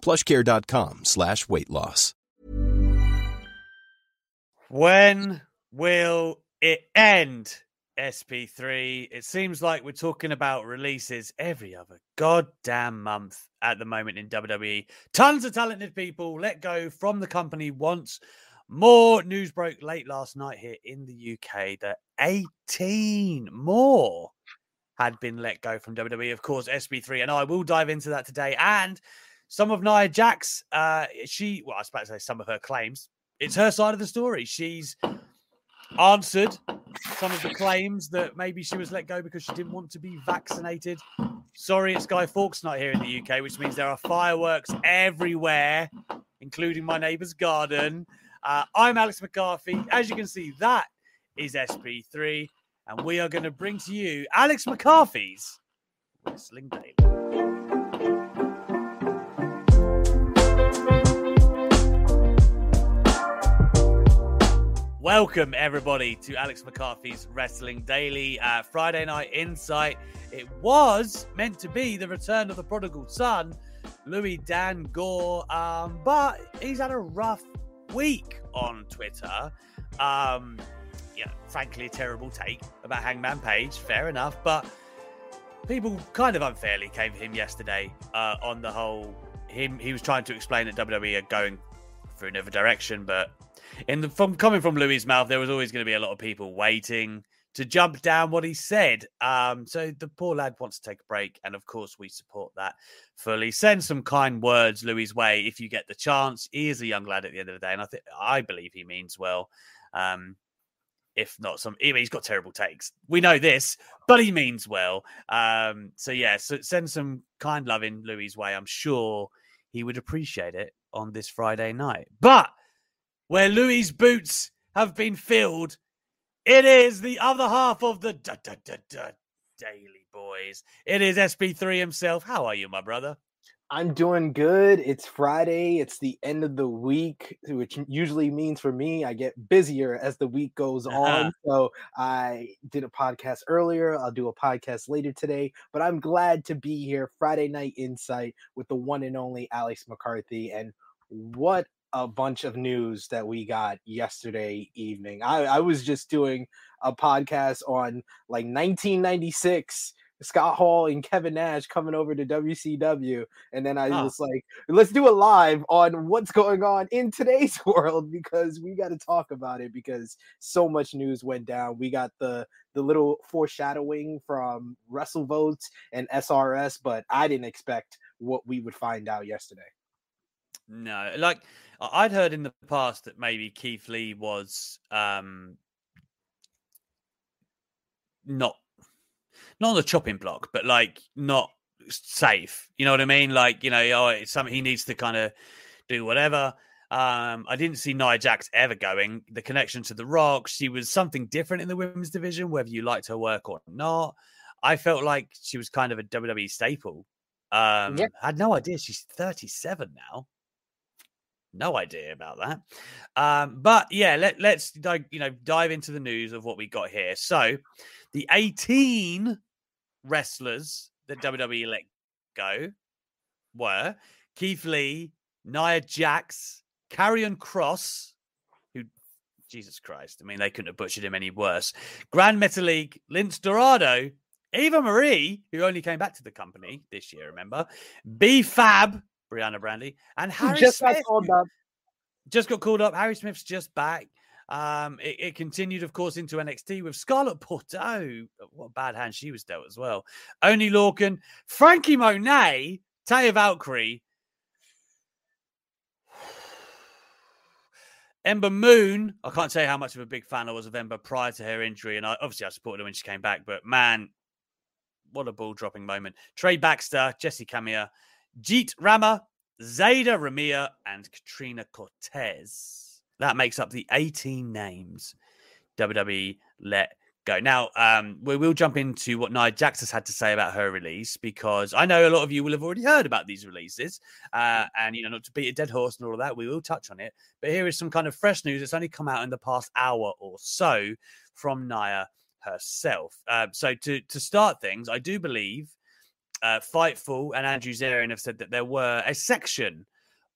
plushcare.com slash weight loss. When will it end? SP3. It seems like we're talking about releases every other goddamn month at the moment in WWE. Tons of talented people let go from the company once more. News broke late last night here in the UK that 18 more had been let go from WWE. Of course, SP3, and I will dive into that today. And some of Nia Jax, uh, she, well, I was about to say some of her claims. It's her side of the story. She's answered some of the claims that maybe she was let go because she didn't want to be vaccinated. Sorry, it's Guy Fawkes night here in the UK, which means there are fireworks everywhere, including my neighbour's garden. Uh, I'm Alex McCarthy. As you can see, that is SP3, and we are going to bring to you Alex McCarthy's Wrestling Daily. Welcome, everybody, to Alex McCarthy's Wrestling Daily uh, Friday Night Insight. It was meant to be the return of the prodigal son, Louis Dan Gore, um, but he's had a rough week on Twitter. Um, yeah, frankly, a terrible take about Hangman Page. Fair enough, but people kind of unfairly came for him yesterday uh, on the whole. Him, he was trying to explain that WWE are going for another direction, but in the from coming from Louis' mouth, there was always going to be a lot of people waiting to jump down what he said. Um, so the poor lad wants to take a break, and of course we support that fully. Send some kind words Louis' way if you get the chance. He is a young lad at the end of the day, and I think I believe he means well. Um, if not some, he's got terrible takes. We know this, but he means well. Um, so yeah, so send some kind love in Louis' way. I'm sure he would appreciate it on this Friday night. But where Louis' boots have been filled, it is the other half of the da, da, da, da, Daily Boys. It is SP3 himself. How are you, my brother? I'm doing good. It's Friday. It's the end of the week, which usually means for me, I get busier as the week goes on. So I did a podcast earlier. I'll do a podcast later today, but I'm glad to be here. Friday Night Insight with the one and only Alex McCarthy. And what a bunch of news that we got yesterday evening. I, I was just doing a podcast on like 1996 Scott Hall and Kevin Nash coming over to WCW. And then I Huh. was like, let's do a live on what's going on in today's world because we got to talk about it because so much news went down. We got the the little foreshadowing from WrestleVotes and SRS, but I didn't expect what we would find out yesterday. No, like I'd heard in the past that maybe Keith Lee was um not not on the chopping block, but like not safe. You know what I mean? Like you know, oh, it's something he needs to kind of do whatever. Um, I didn't see Nia Jax ever going. The connection to The Rock, she was something different in the women's division, whether you liked her work or not. I felt like she was kind of a WWE staple. Um, Yeah. I had no idea she's 37 now. No idea about that. Um, but yeah, let, let's di- you know dive into the news of what we got here. So, the 18 wrestlers that WWE let go were Keith Lee, Nia Jax, Karrion Kross, who Jesus Christ, I mean they couldn't have butchered him any worse. Gran Metalik, Lince Dorado, Eva Marie, who only came back to the company this year, remember? B Fab, Brianna Brandy, and Harry Just got Smith, up. just got called up. Harry Smith's just back. Um, it, it, continued, of course, into NXT with Scarlett Bordeaux. What a bad hand she was dealt as well. Oney Lorcan, Franky Monet, Taya Valkyrie, Ember Moon. I can't say how much of a big fan I was of Ember prior to her injury, and I, obviously I supported her when she came back. But man, what a ball dropping moment! Trey Baxter, Jessi Kamea, Jeet Rama, Zayda Ramier, and Katrina Cortez. That makes up the 18 names WWE let go. Now, um, we will jump into what Nia Jax has had to say about her release because I know a lot of you will have already heard about these releases. Uh, and, you know, not to beat a dead horse and all of that, we will touch on it. But here is some kind of fresh news that's only come out in the past hour or so from Nia herself. Uh, so, to, to start things, I do believe uh, Fightful and Andrew Zarian have said that there were a section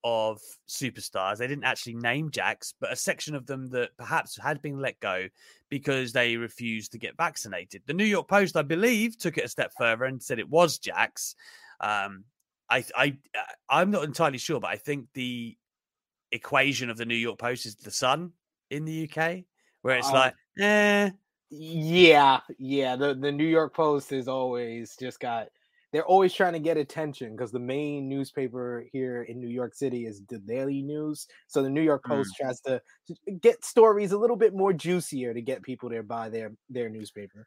of superstars. They didn't actually name Jax, but a section of them that perhaps had been let go because they refused to get vaccinated. The New York Post, I believe, took it a step further and said it was Jax. Um, I, I, uh, I'm not entirely sure, but I think the equation of the New York Post is the Sun in the UK, where it's um, like, eh. Yeah, yeah. The the New York Post has always just got they're always trying to get attention because the main newspaper here in New York City is the Daily News. So the New York Post mm. tries to get stories a little bit more juicier to get people to buy their their newspaper.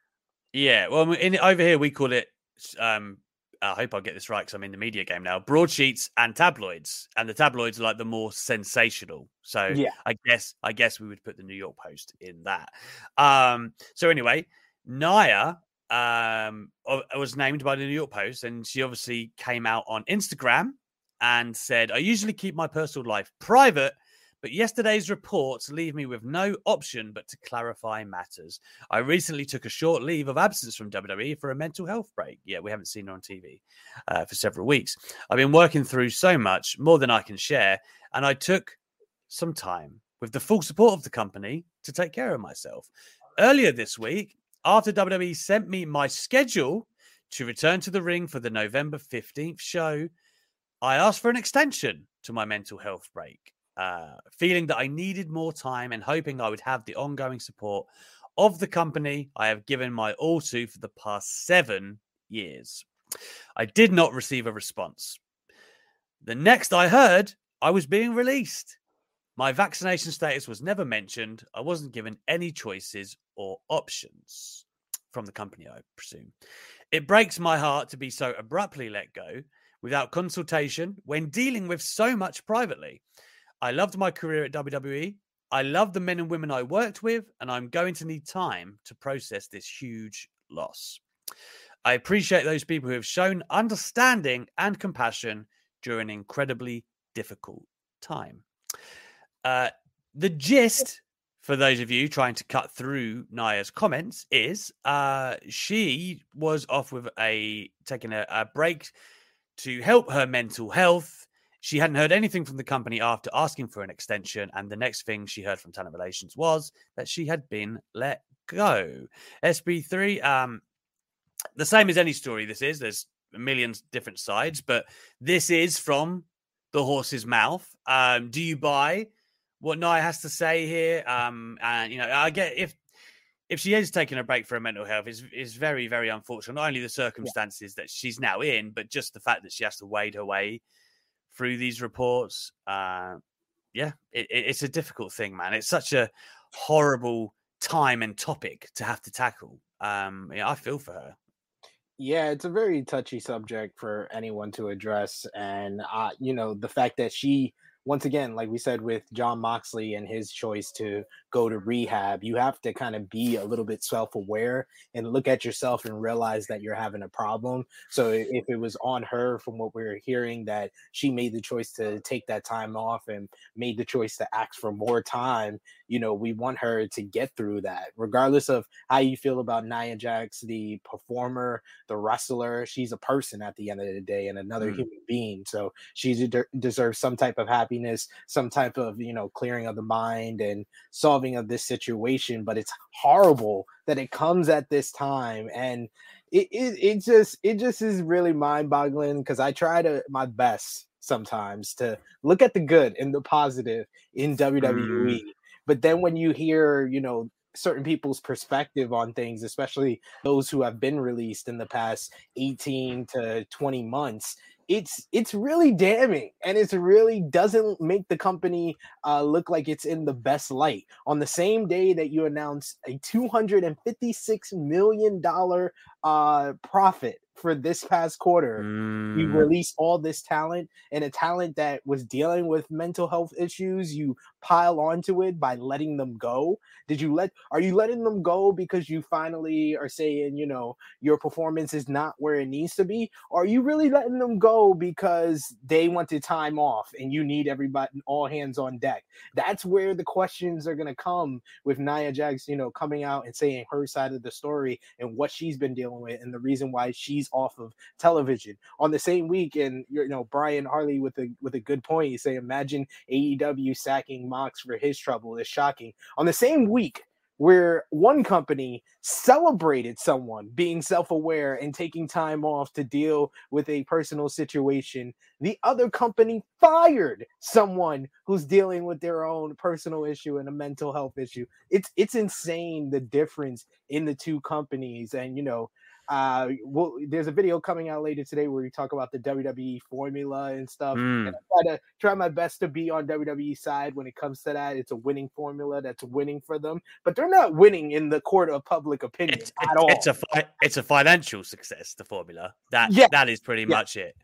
Yeah, well, in over here we call it. Um, I hope I get this right because I'm in the media game now. Broadsheets and tabloids, and the tabloids are like the more sensational. So yeah, I guess I guess we would put the New York Post in that. Um, so anyway, Nia um, was named by the New York Post, and she obviously came out on Instagram and said, "I usually keep my personal life private." But yesterday's reports leave me with no option but to clarify matters. I recently took a short leave of absence from WWE for a mental health break. Yeah, we haven't seen her on TV uh, for several weeks. I've been working through so much, more than I can share, and I took some time with the full support of the company to take care of myself. Earlier this week, after WWE sent me my schedule to return to the ring for the November 15th show, I asked for an extension to my mental health break, uh, feeling that I needed more time and hoping I would have the ongoing support of the company I have given my all to for the past seven years. I did not receive a response. The next I heard, I was being released. My vaccination status was never mentioned. I wasn't given any choices or options from the company, I presume. It breaks my heart to be so abruptly let go without consultation when dealing with so much privately. I loved my career at WWE. I love the men and women I worked with, and I'm going to need time to process this huge loss. I appreciate those people who have shown understanding and compassion during an incredibly difficult time. Uh, the gist for those of you trying to cut through Nia's comments is uh, she was off with a taking a, a break to help her mental health. She hadn't heard anything from the company after asking for an extension, and the next thing she heard from talent relations was that she had been let go. SP3, um, the same as any story. This is there's a million different sides, but this is from the horse's mouth. Um, do you buy? What Nia has to say here. Um, and you know, I get if if she is taking a break for her mental health is is very very unfortunate. Not only the circumstances yeah. that she's now in, but just the fact that she has to wade her way through these reports. Uh, yeah, it, it's a difficult thing, man. It's such a horrible time and topic to have to tackle. Um, yeah, I feel for her. Yeah, it's a very touchy subject for anyone to address, and uh, you know the fact that she once again, like we said with Jon Moxley and his choice to go to rehab, you have to kind of be a little bit self aware and look at yourself and realize that you're having a problem. So if it was on her, from what we're hearing, that she made the choice to take that time off and made the choice to ask for more time, you know, we want her to get through that, regardless of how you feel about Nia Jax, the performer, the wrestler. She's a person at the end of the day and another mm. human being. So she de- deserves some type of happiness, some type of, you know, clearing of the mind and solving of this situation. But it's horrible that it comes at this time. And it, it, it just it just is really mind boggling because I try to my best sometimes to look at the good and the positive in WWE. Mm. But then when you hear, you know, certain people's perspective on things, especially those who have been released in the past 18 to 20 months, it's it's really damning and it's really doesn't make the company uh, look like it's in the best light on the same day that you announce a 256 million dollar uh, profit for this past quarter. Mm. You release all this talent and a talent that was dealing with mental health issues. You pile onto it by letting them go. Did you let? Are you letting them go because you finally are saying, you know, your performance is not where it needs to be? Or are you really letting them go because they wanted time off and you need everybody, all hands on deck? That's where the questions are going to come with Nia Jax, you know, coming out and saying her side of the story and what she's been dealing with and the reason why she's off of television on the same week. And you know, Brian Harley with a with a good point. You say, imagine AEW sacking For his trouble is shocking. On the same week where one company celebrated someone being self aware and taking time off to deal with a personal situation. The other company fired someone who's dealing with their own personal issue and a mental health issue. It's it's insane the difference in the two companies. And you know, uh, well, there's a video coming out later today where we talk about the WWE formula and stuff. Mm. And I try to try my best to be on WWE side when it comes to that. It's a winning formula that's winning for them, but they're not winning in the court of public opinion it's, at all. It's a it's a financial success. The formula that yeah. that is pretty yeah. much it.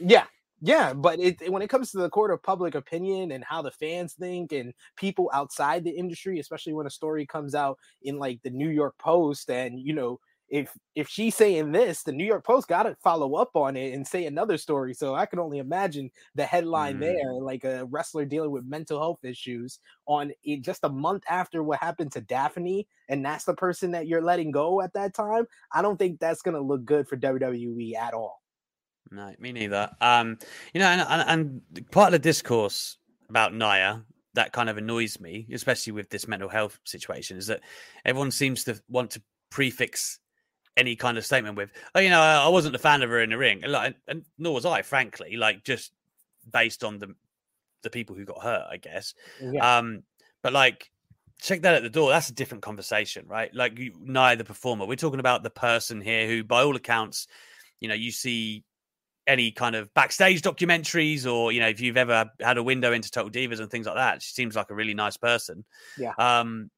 Yeah, yeah, but it, when it comes to the court of public opinion and how the fans think and people outside the industry, especially when a story comes out in like the New York Post and you know if if she's saying this, the New York Post got to follow up on it and say another story. So I can only imagine the headline mm. there, like a wrestler dealing with mental health issues on it just a month after what happened to Daphne, and that's the person that you're letting go at that time. I don't think that's gonna look good for WWE at all. No, me neither. Um, you know, and, and, and part of the discourse about Nia that kind of annoys me, especially with this mental health situation, is that everyone seems to want to prefix any kind of statement with, oh, you know, I wasn't a fan of her in the ring, and, like, and nor was I, frankly, like just based on the the people who got hurt, I guess. Yeah. Um, but like, check that at the door. That's a different conversation, right? Like, you, Nia the performer. We're talking about the person here who, by all accounts, you know, you see any kind of backstage documentaries or you know if you've ever had a window into total divas and things like that she seems like a really nice person yeah um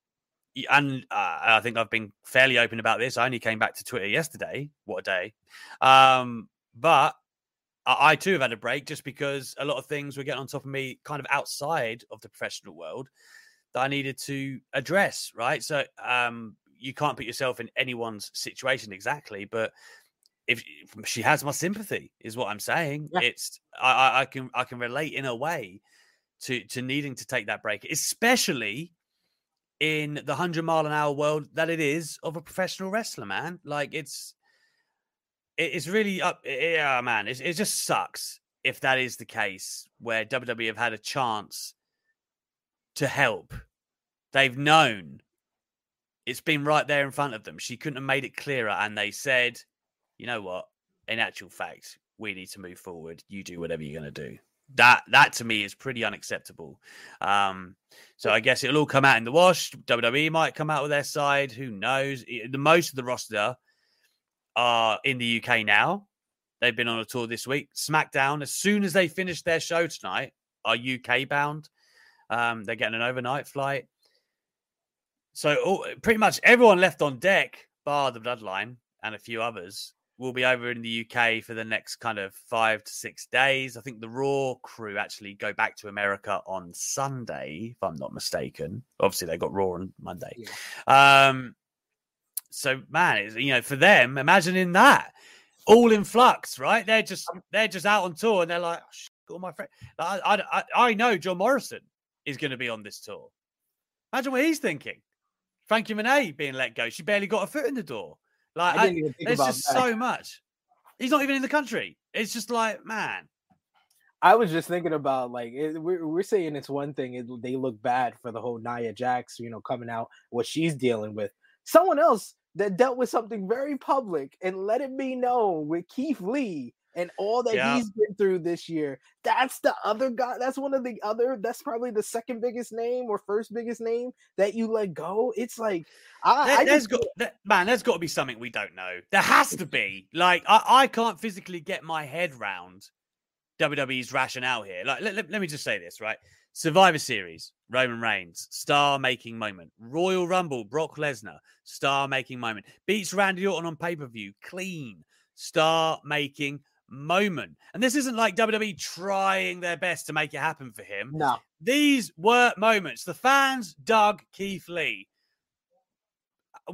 and uh, I think I've been fairly open about this. I only came back to Twitter yesterday. What a day! Um, but I, I, too have had a break just because a lot of things were getting on top of me, kind of outside of the professional world, that I needed to address. Right, so um, you can't put yourself in anyone's situation exactly, but if she has my sympathy, is what I'm saying. Yeah. It's I, I can I can relate in a way to to needing to take that break, especially in the 100 mile an hour world that it is of a professional wrestler, man. Like it's it's really up yeah, man. It, it just sucks if that is the case where WWE have had a chance to help. They've known it's been right there in front of them. She couldn't have made it clearer, and they said, "You know what? In actual fact, we need to move forward. You do whatever you're going to do." That that to me is pretty unacceptable. Um, so I guess it'll all come out in the wash. WWE might come out with their side. Who knows? The most of the roster are in the UK now. They've been on a tour this week. SmackDown, as soon as they finish their show tonight, are UK bound. Um, they're getting an overnight flight. So all, pretty much everyone left on deck, bar the Bloodline and a few others, will be over in the UK for the next kind of five to six days. I think the Raw crew actually go back to America on Sunday, if I'm not mistaken. Obviously, they got Raw on Monday. Yeah. Um, so man, you know, for them, imagining that all in flux, right? They're just um they're just out on tour and they're like, oh, all my friends. I, I I know John Morrison is going to be on this tour. Imagine what he's thinking. Franky Monet being let go. She barely got a foot in the door. Like, I, there's just that. so much. He's not even in the country. It's just like, man. I was just thinking about like it, we're we're saying it's one thing. It, they look bad for the whole Nia Jax, you know, coming out what she's dealing with. Someone else that dealt with something very public and let it be known with Keith Lee and all that Yeah. he's been through this year. That's the other guy. That's one of the other. That's probably the second biggest name or first biggest name that you let go. It's like I, There, I just got there- man. There's got to be something we don't know. There has to be. Like I, I can't physically get my head round WWE's rationale here. Like let, let, let me just say this right. Survivor Series, Roman Reigns, star making moment. Royal Rumble, Brock Lesnar, star making moment. Beats Randy Orton on pay per view, clean, star making moment. And this isn't like WWE trying their best to make it happen for him. no. These were moments. The fans dug Keith Lee.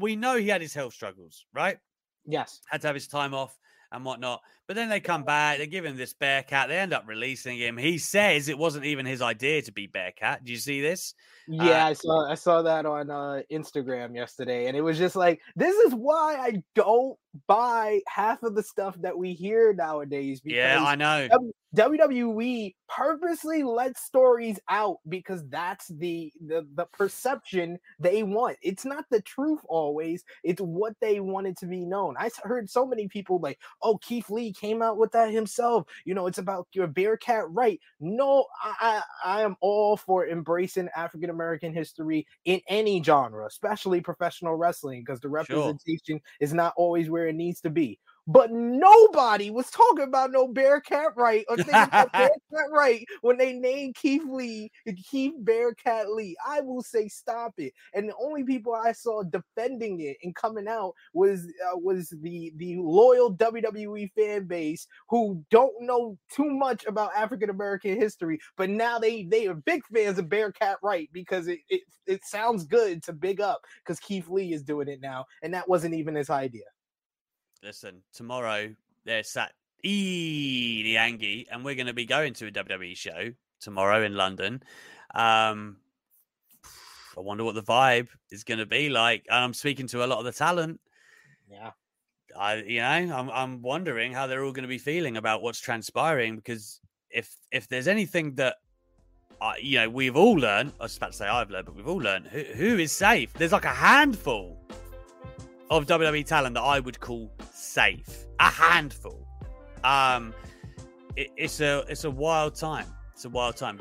We know he had his health struggles, right? Yes. Had to have his time off and whatnot. But then they come back, they give him this Bearcat. They end up releasing him. He says it wasn't even his idea to be Bearcat. Do you see this? Yeah, Uh, I saw I saw that on uh, Instagram yesterday, and it was just like, this is why I don't buy half of the stuff that we hear nowadays. Because Yeah, I know. WWE purposely lets stories out because that's the, the the perception they want. It's not the truth always. It's what they want it to be known. I heard so many people like, "Oh, Keith Lee came out with that himself." You know, it's about your Bearcat Wright. No, I I, I am all for embracing African American history in any genre, especially professional wrestling, because the representation is not always where it needs to be. But nobody was talking about no Bearcat Wright or thinking about Bearcat Wright when they named Keith Lee Keith Bearcat Lee. I will say stop it. And the only people I saw defending it and coming out was uh, was the the loyal WWE fan base who don't know too much about African American history, but now they they are big fans of Bearcat Wright because it it, it sounds good to big up because Keith Lee is doing it now, and that wasn't even his idea. Listen, tomorrow they're Sat E Niangi, and we're going to be going to a WWE show tomorrow in London. Um, I wonder what the vibe is going to be like. And I'm speaking to a lot of the talent. Yeah. I, you know, I'm I'm wondering how they're all going to be feeling about what's transpiring because if if there's anything that uh, you know we've all learned, I was about to say I've learned, but we've all learned who, who is safe. There's like a handful of WWE talent that I would call safe. A handful. Um, it, it's a it's a wild time. It's a wild time.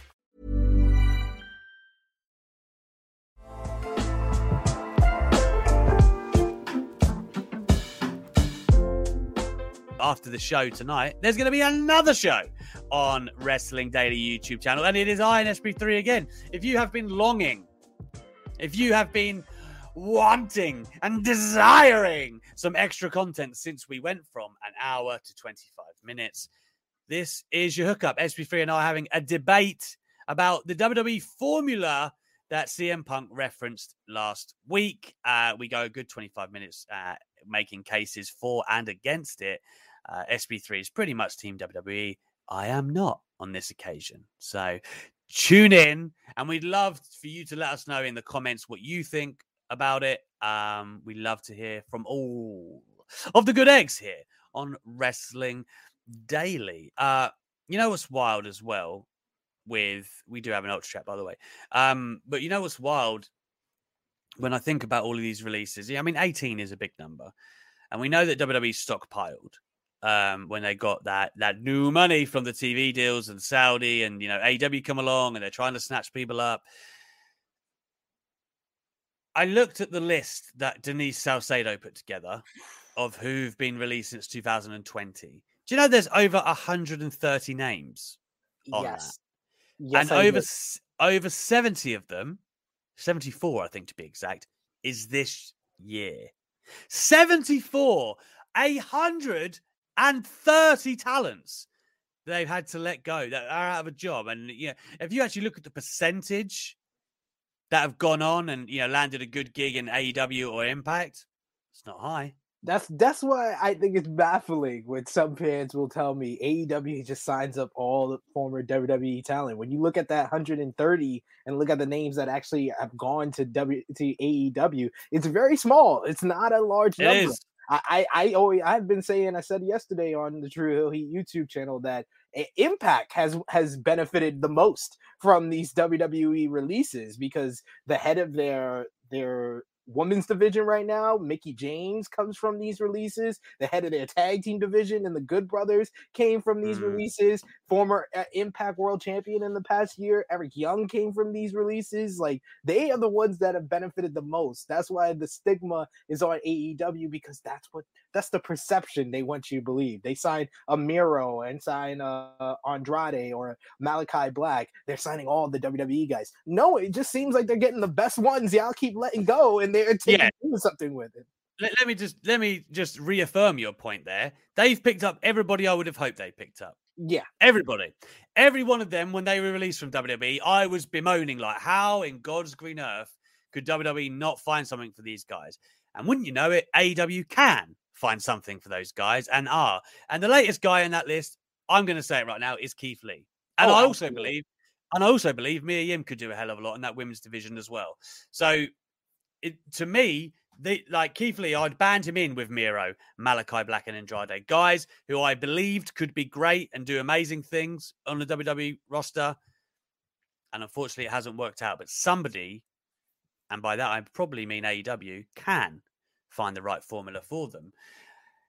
After the show tonight, there's going to be another show on Wrestling Daily YouTube channel, and it is INSP3 again. If you have been longing, if you have been wanting and desiring some extra content since we went from an hour to 25 minutes, this is your hookup. SP3 and I are having a debate about the WWE formula that CM Punk referenced last week. Uh, we go a good 25 minutes uh, making cases for and against it. Uh, SP3 is pretty much Team WWE. I am not on this occasion. So tune in, and we'd love for you to let us know in the comments what you think about it. Um, we love to hear from all of the good eggs here on Wrestling Daily. Uh, you know what's wild as well? With we do have an ultra chat, by the way. Um, but you know what's wild when I think about all of these releases? Yeah, I mean, 18 is a big number. And we know that WWE stockpiled um, when they got that that new money from the TV deals and Saudi and you know AW come along and they're trying to snatch people up. I looked at the list that Denise Salcedo put together of who've been released since 2020. Do you know there's over 130 names? yes. That? Yes, and I over over 70 of them, 74 I think to be exact, is this year. 74, 130 talents they've had to let go that are out of a job. And yeah, if you actually look at the percentage that have gone on and you know landed a good gig in AEW or Impact, it's not high. That's that's why I think it's baffling when some fans will tell me AEW just signs up all the former WWE talent. When you look at that 130 and look at the names that actually have gone to W to AEW, it's very small. It's not a large It number. is. I, I I've been saying I said yesterday on the True Hill Heat YouTube channel that eh, Impact has has benefited the most from these WWE releases because the head of their their women's division right now, Mickie James comes from these releases. The head of their tag team division and the Good Brothers came from these Mm. releases. Former uh, Impact World Champion in the past year, Eric Young came from these releases. Like they are the ones that have benefited the most. That's why the stigma is on AEW because that's what that's the perception they want you to believe. They sign a Miro and sign uh, Andrade or Malachi Black. They're signing all the WWE guys. No, it just seems like they're getting the best ones. Y'all keep letting go, and they're Yeah. doing something with it. Let, let me just let me just reaffirm your point there. They've picked up everybody I would have hoped they picked up. Yeah, Everybody. Every one of them, when they were released from WWE, I was bemoaning, like, how in God's green earth could WWE not find something for these guys? And wouldn't you know it, AEW can find something for those guys and are. And the latest guy in that list, I'm going to say it right now, is Keith Lee. And Oh, I also absolutely. believe, and I also believe Mia Yim could do a hell of a lot in that women's division as well. So, it, to me, they, like Keith Lee, I'd band him in with Miro, Malachi Black, and Andrade, guys who I believed could be great and do amazing things on the WWE roster. And unfortunately, it hasn't worked out. But somebody, and by that I probably mean AEW, can find the right formula for them.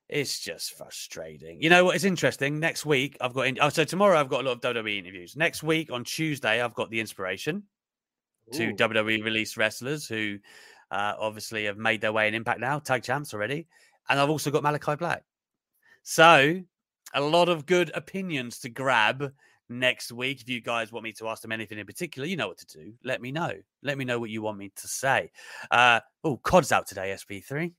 It's just frustrating. You know what? It's interesting. Next week, I've got. In, oh, so tomorrow I've got a lot of WWE interviews. Next week on Tuesday, I've got the inspiration to WWE release wrestlers who uh, obviously have made their way in Impact now, tag champs already. And I've also got Malachi Black. So a lot of good opinions to grab next week. If you guys want me to ask them anything in particular, you know what to do. Let me know. Let me know what you want me to say. Uh, oh, COD's out today, SP3.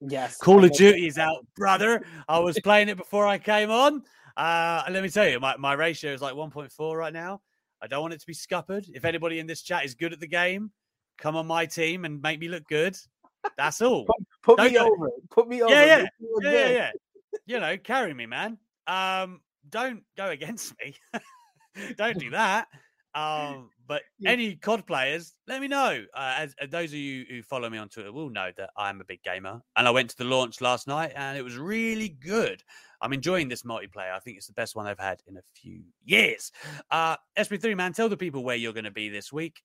yes. Call of Duty is out, brother. I was playing it before I came on. Uh, and let me tell you, my, my ratio is like 1.4 right now. I don't want it to be scuppered. If anybody in this chat is good at the game, come on my team and make me look good. That's all. Put Don't me go- over. Put me over. Yeah, yeah. Yeah, yeah, yeah. You know, carry me, man. Um, don't go against me. don't do that. Um, but any COD players, let me know. Uh, as, as those of you who follow me on Twitter will know that I am a big gamer, and I went to the launch last night, and it was really good. I'm enjoying this multiplayer. I think it's the best one I've had in a few years. Uh, SP3 man, tell the people where you're going to be this week.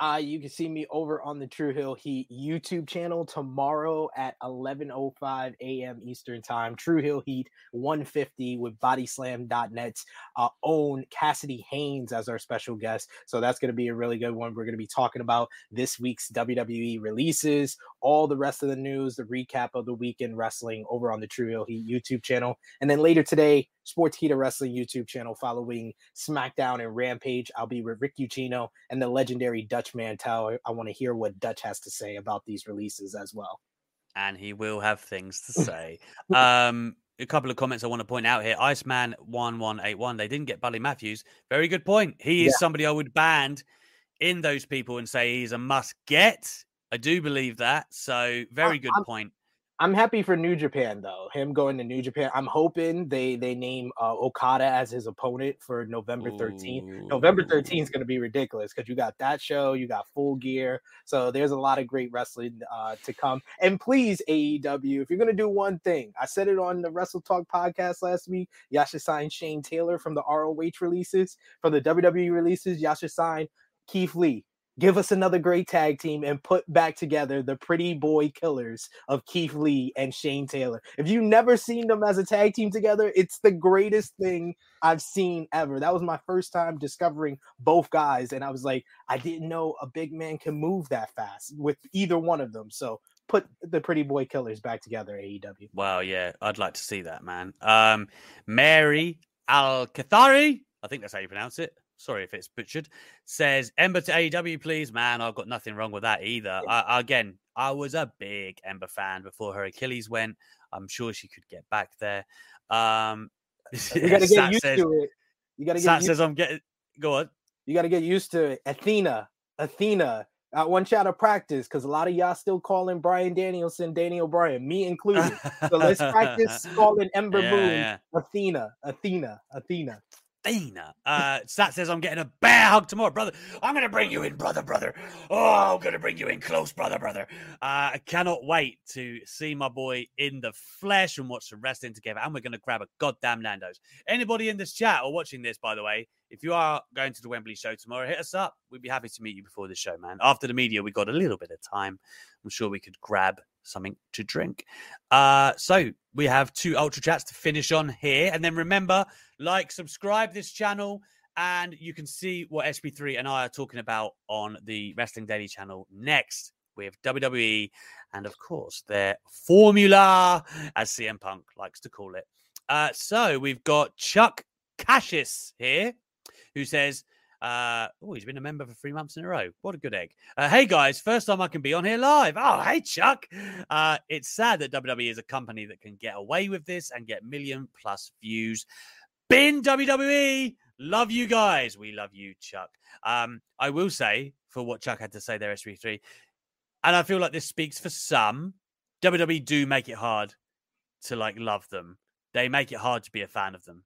Uh, you can see me over on the True Hill Heat YouTube channel tomorrow at 11:05 a.m. Eastern Time. True Hill Heat 150 with BodySlam.net's uh, own Cassidy Haynes as our special guest. So that's going to be a really good one. We're going to be talking about this week's WWE releases, all the rest of the news, the recap of the weekend wrestling over on the True Hill Heat YouTube channel, and then later today, Sportskeeda Wrestling YouTube channel following SmackDown and Rampage. I'll be with Rick Ucchino and the legendary Dutch Mantell. I want to hear what Dutch has to say about these releases as well. and he will have things to say. um, a couple of comments I want to point out here. Iceman one one eight one. They didn't get Buddy Matthews. Very good point. He is Yeah. somebody I would band in those people and say he's a must get. I do believe that. So very good I'm- point I'm happy for New Japan though. Him going to New Japan. I'm hoping they they name uh, Okada as his opponent for November 13th. Ooh. November 13th is going to be ridiculous because you got that show, you got Full Gear. So there's a lot of great wrestling uh, to come. And please AEW, if you're going to do one thing, I said it on the Wrestle Talk podcast last week. Y'all should sign Shane Taylor from the ROH releases, from the WWE releases. Y'all should sign Keith Lee give us another great tag team and put back together the pretty boy killers of Keith Lee and Shane Taylor. If you've never seen them as a tag team together, it's the greatest thing I've seen ever. That was my first time discovering both guys. And I was like, I didn't know a big man can move that fast with either one of them. So put the pretty boy killers back together, AEW. Wow, yeah, I'd like to see that, man. Um, Mary Al Kathari, I think that's how you pronounce it sorry if it's butchered, says Ember to AEW, please. Man, I've got nothing wrong with that either. I, again, I was a big Ember fan before her Achilles went. I'm sure she could get back there. Um, you got to get used says, to it. You got to get. Sat says I'm getting. Go on. You got to get used to it. Athena, Athena. I want y'all to practice because a lot of y'all still calling Bryan Danielson Daniel Bryan, me included. so let's practice calling Ember yeah, Moon yeah. Athena, Athena, Athena. Athena. Uh, Sat says, I'm getting a bear hug tomorrow, brother. I'm going to bring you in, brother, brother. Oh, I'm going to bring you in close, brother, brother. Uh, I cannot wait to see my boy in the flesh and watch some wrestling together. And we're going to grab a goddamn Nando's. Anybody in this chat or watching this, by the way, if you are going to the Wembley show tomorrow, hit us up. We'd be happy to meet you before the show, man. After the media, we got a little bit of time. I'm sure we could grab something to drink. Uh, so we have two ultra chats to finish on here. And then remember, like, subscribe this channel, and you can see what SP3 and I are talking about on the Wrestling Daily channel next with WWE and, of course, their formula, as CM Punk likes to call it. Uh, so we've got Chuck Cassius here, who says, uh, oh, he's been a member for three months in a row. What a good egg. Uh, hey, guys, first time I can be on here live. Oh, hey, Chuck. Uh, it's sad that WWE is a company that can get away with this and get million plus views. Bin WWE. Love you guys. We love you, Chuck. Um, I will say, for what Chuck had to say there, SP3, and I feel like this speaks for some, WWE do make it hard to like love them. They make it hard to be a fan of them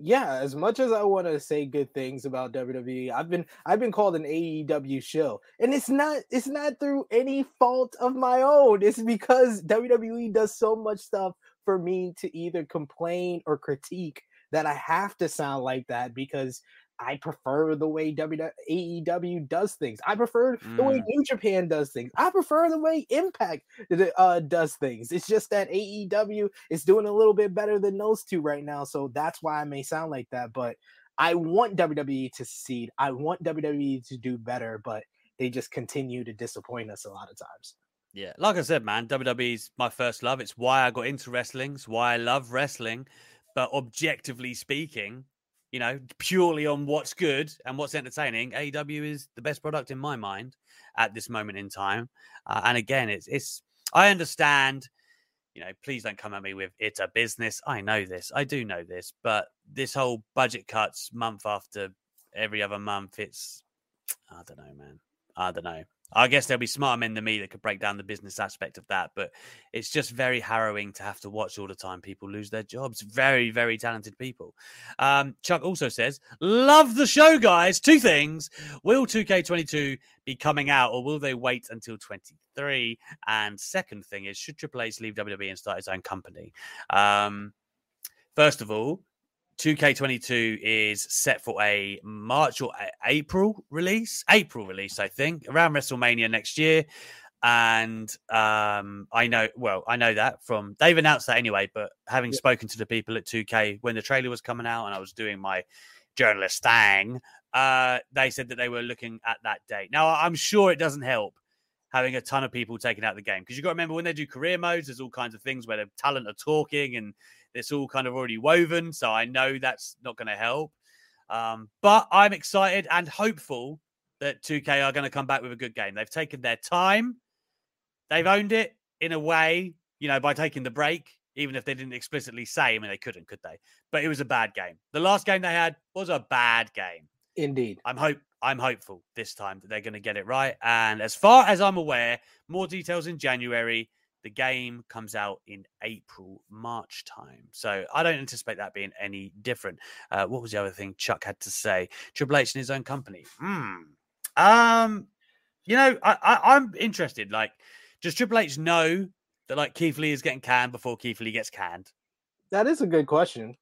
yeah, as much as I want to say good things about WWE, I've been I've been called an AEW show. And it's not it's not through any fault of my own. It's because WWE does so much stuff for me to either complain or critique that I have to sound like that because I prefer the way AEW does things. I prefer mm. the way mm. New Japan does things. I prefer the way Impact uh, does things. It's just that AEW is doing a little bit better than those two right now. So that's why I may sound like that. But I want WWE to succeed. I want WWE to do better, but they just continue to disappoint us a lot of times. Yeah, like I said, man, WWE's my first love. It's why I got into wrestling. It's why I love wrestling. But objectively speaking, you know, purely on what's good and what's entertaining, AEW is the best product in my mind at this moment in time. Uh, and again, it's it's I understand. You know, please don't come at me with it's a business. I know this. I do know this. But this whole budget cuts month after every other month, it's I don't know, man. I don't know. I guess there'll be smarter men than me that could break down the business aspect of that, but it's just very harrowing to have to watch all the time people lose their jobs. Very, very talented people. Um, Chuck also says, Love the show, guys. Two things. Will 2K22 be coming out or will they wait until 23? And second thing is, should Triple H leave WWE and start his own company? Um, first of all, 2K22 is set for a March or April release. April release, I think, around WrestleMania next year. And um, I know, well, I know that from they've announced that anyway. But having yeah. spoken to the people at 2K when the trailer was coming out, and I was doing my journalist thing, uh, they said that they were looking at that date. Now, I'm sure it doesn't help having a ton of people taking out the game because you've got to remember when they do career modes, there's all kinds of things where the talent are talking and it's all kind of already woven. So I know that's not going to help. Um, but I'm excited and hopeful that 2K are going to come back with a good game. They've taken their time, they've owned it in a way, you know, by taking the break, even if they didn't explicitly say. I mean, they couldn't, could they? But it was a bad game. The last game they had was a bad game. Indeed. I'm hope I'm hopeful this time that they're going to get it right. And as far as I'm aware, more details in January. The game comes out in April, March time. So I don't anticipate that being any different. Uh, what was the other thing Chuck had to say? Triple H in his own company. Hmm. Um, you know, I, I, I'm interested. Like, does Triple H know that like Keith Lee is getting canned before Keith Lee gets canned? That is a good question.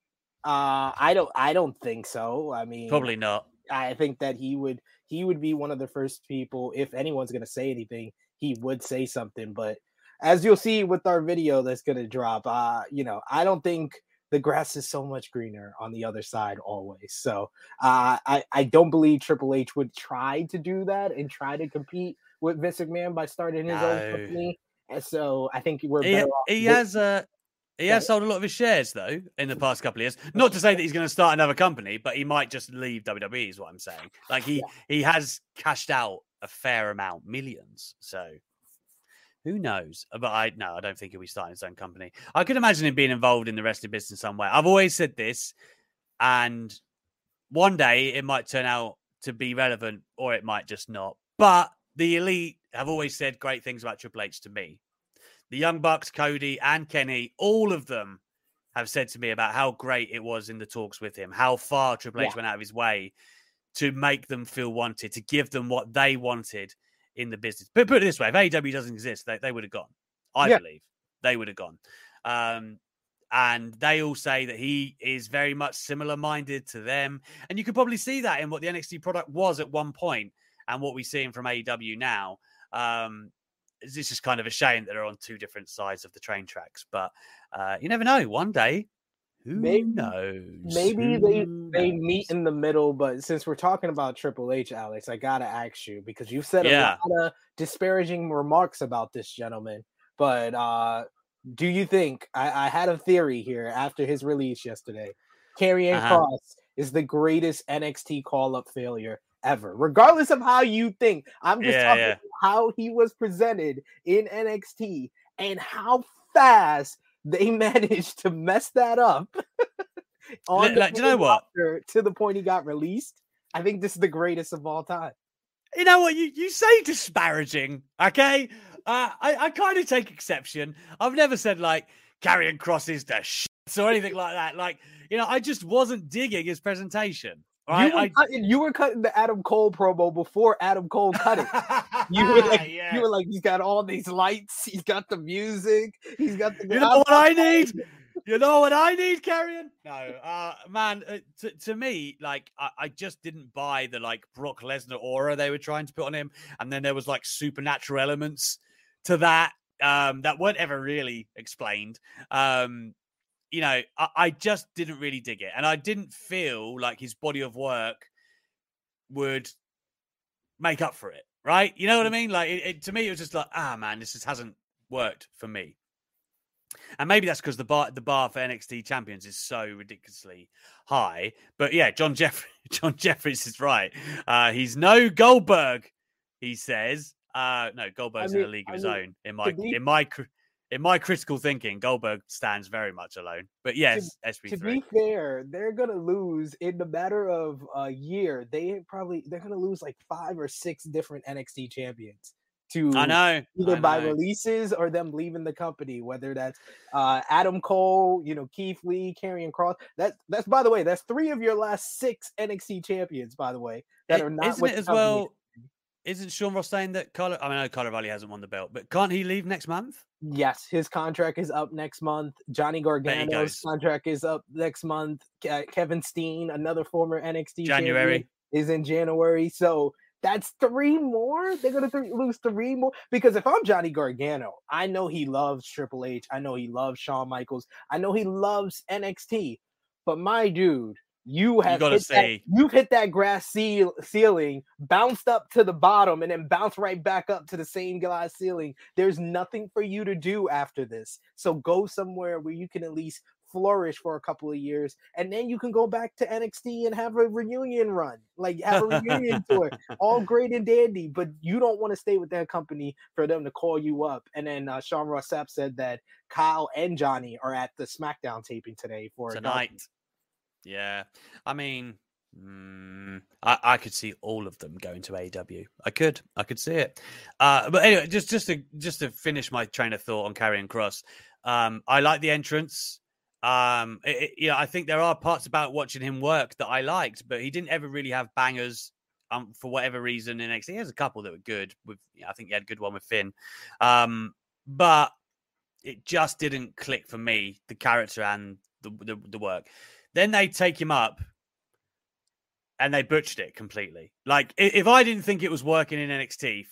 Uh, I don't. I don't think so. I mean, Probably not. I think that he would. He would be one of the first people. If anyone's going to say anything, he would say something. But as you'll see with our video that's going to drop, uh, you know, I don't think the grass is so much greener on the other side always. So uh, I I don't believe Triple H would try to do that and try to compete with Vince McMahon by starting his own company. And so I think we're He, better off. he has uh, he has sold a lot of his shares though in the past couple of years. Not to say that he's going to start another company, but he might just leave WWE. Is what I'm saying. Like he he has cashed out a fair amount, millions. So who knows? Uh, but I no, I don't think he'll be starting his own company. I could imagine him being involved in the wrestling business some way. I've always said this, and one day it might turn out to be relevant, or it might just not. But the elite have always said great things about Triple H to me. The Young Bucks, Cody, and Kenny, all of them have said to me about how great it was in the talks with him, how far Triple H Yeah. went out of his way to make them feel wanted, to give them what they wanted in the business. But put it this way: if AEW doesn't exist, they, they would have gone. I Yeah. believe they would have gone. Um, and they all say that he is very much similar minded to them. And you could probably see that in what the NXT product was at one point and what we're seeing from AEW now. Um, it's just kind of a shame that they're on two different sides of the train tracks. But uh, you never know. One day, who Maybe- knows? maybe they Who they knows? meet in the middle but since we're talking about triple h alex i gotta ask you because you've said Yeah. a lot of disparaging remarks about this gentleman but uh do you think i, I had a theory here after his release yesterday Karrion Uh-huh. Kross is the greatest nxt call-up failure ever regardless of how you think i'm just Yeah, talking yeah. how he was presented in nxt and how fast they managed to mess that up on like, do you know what? to the point he got released. I think this is the greatest of all time. You know what? You, you say disparaging, okay? Uh, I, I kind of take exception. I've never said like Karrion Kross's the shits or anything like that. Like, you know, I just wasn't digging his presentation. You, were I, cutting, you were cutting the Adam Cole promo before Adam Cole cut it. You were like, Yeah. you were like, he's got all these lights, he's got the music, he's got the. You know what I need? You know what I need, Karrion? No, uh, man. Uh, to, to me, like I, I just didn't buy the like Brock Lesnar aura they were trying to put on him, and then there was like supernatural elements to that um, that weren't ever really explained. Um, you know, I, I just didn't really dig it, and I didn't feel like his body of work would make up for it. Right? You know what I mean? Like it, it, to me, it was just like, ah, man, this just hasn't worked for me. And maybe that's because the bar the bar for NXT champions is so ridiculously high. But yeah, John Jeff John Jeffries is right. Uh, he's no Goldberg, he says. Uh, no, Goldberg's in mean- a league of I his mean, own. In my be- in my in my critical thinking, Goldberg stands very much alone. But yes, To SP3. be fair, they're gonna lose in the matter of a year. They probably they're gonna lose like five or six different NXT champions to I know. either I by know. releases or them leaving the company, whether that's uh, Adam Cole, you know, Keith Lee, Karrion Kross. That that's by the way, that's three of your last six NXT champions, by the way, that It- are not isn't with it the as company. well? Isn't Sean Ross saying that Carlo? I mean, I know Kyle O'Reilly hasn't won the belt, but can't he leave next month? Yes, his contract is up next month. Johnny Gargano's contract is up next month. Kevin Steen, another former NXT January. is in January. So that's three more. They're gonna th- lose three more because if I'm Johnny Gargano, I know he loves Triple H. I know he loves Shawn Michaels. I know he loves NXT. But my dude, you have gotta hit that, you've hit that grass ceil- ceiling, bounced up to the bottom, and then bounced right back up to the same glass ceiling. There's nothing for you to do after this. So go somewhere where you can at least flourish for a couple of years, and then you can go back to NXT and have a reunion run, like have a reunion tour, all great and dandy. But you don't want to stay with that company for them to call you up. And then uh, Sean Ross Sapp said that Kyle and Johnny are at the SmackDown taping today for tonight. Yeah, I mean, Mm, I, I could see all of them going to AEW. I could, I could see it. Uh, but anyway, just just to just to finish my train of thought on Karrion Kross, um, I like the entrance. Um, it, it, you know, I think there are parts about watching him work that I liked, but he didn't ever really have bangers. Um, for whatever reason, in NXT, he has a couple that were good. With I think he had a good one with Finn, um, but it just didn't click for me. The character and the, the, the work. Then they take him up and they butchered it completely. Like if I didn't think it was working in NXT,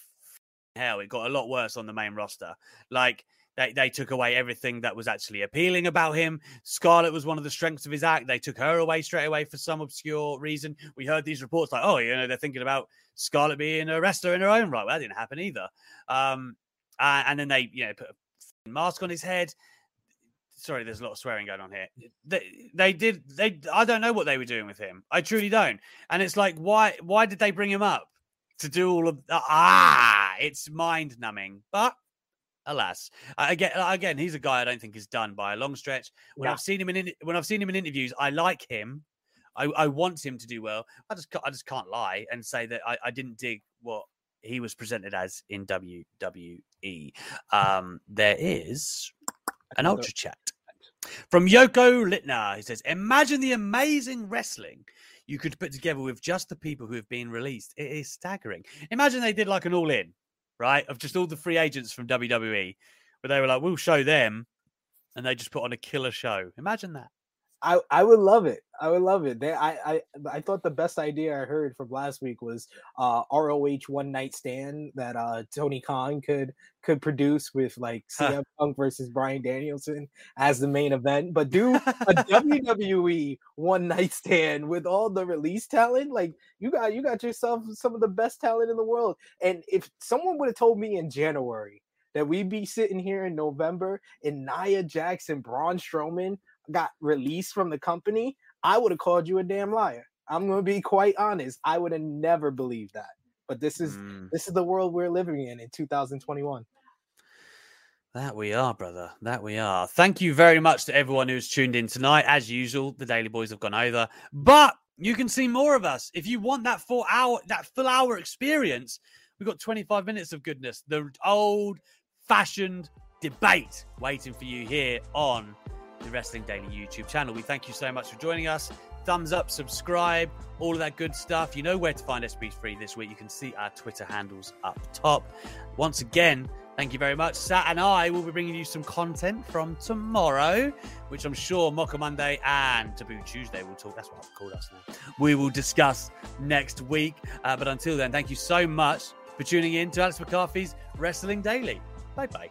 hell, it got a lot worse on the main roster. Like they, they took away everything that was actually appealing about him. Scarlett was one of the strengths of his act. They took her away straight away for some obscure reason. We heard these reports like, oh, you know, they're thinking about Scarlett being a wrestler in her own right. Well, that didn't happen either. Um, and then they, you know, put a mask on his head sorry, there's a lot of swearing going on here. They, they did they I don't know what they were doing with him. I truly don't. And it's like why why did they bring him up to do all of ah it's mind numbing. But alas, again again he's a guy I don't think is done by a long stretch. When yeah. I've seen him in when I've seen him in interviews, I like him. I, I want him to do well. I just I just can't lie and say that I, I didn't dig what he was presented as in WWE. Um, there is an ultra chat from Yoko Littner. He says, Imagine the amazing wrestling you could put together with just the people who have been released. It is staggering. Imagine they did like an all in, right? Of just all the free agents from WWE, where they were like, We'll show them. And they just put on a killer show. Imagine that. I, I would love it. I would love it. They, I, I I thought the best idea I heard from last week was uh, ROH One Night Stand that uh, Tony Khan could could produce with like CM Punk versus Bryan Danielson as the main event, but do a WWE One Night Stand with all the release talent. Like you got you got yourself some of the best talent in the world. And if someone would have told me in January that we'd be sitting here in November and Nia Jackson, Braun Strowman got released from the company, I would have called you a damn liar. I'm going to be quite honest. I would have never believed that. But this is mm. this is the world we're living in in 2021. That we are, brother. That we are. Thank you very much to everyone who's tuned in tonight. As usual, the Daily Boys have gone over, but you can see more of us if you want that full hour, that full hour experience. We've got 25 minutes of goodness, the old fashioned debate waiting for you here on the Wrestling Daily YouTube channel. We thank you so much for joining us. Thumbs up, subscribe, all of that good stuff. You know where to find SP3 this week. You can see our Twitter handles up top. Once again, thank you very much. Sat and I will be bringing you some content from tomorrow, which I'm sure Mocha Monday and Taboo Tuesday will talk. That's what I've called us now. We will discuss next week. Uh, but until then, thank you so much for tuning in to Alex McCarthy's Wrestling Daily. Bye bye.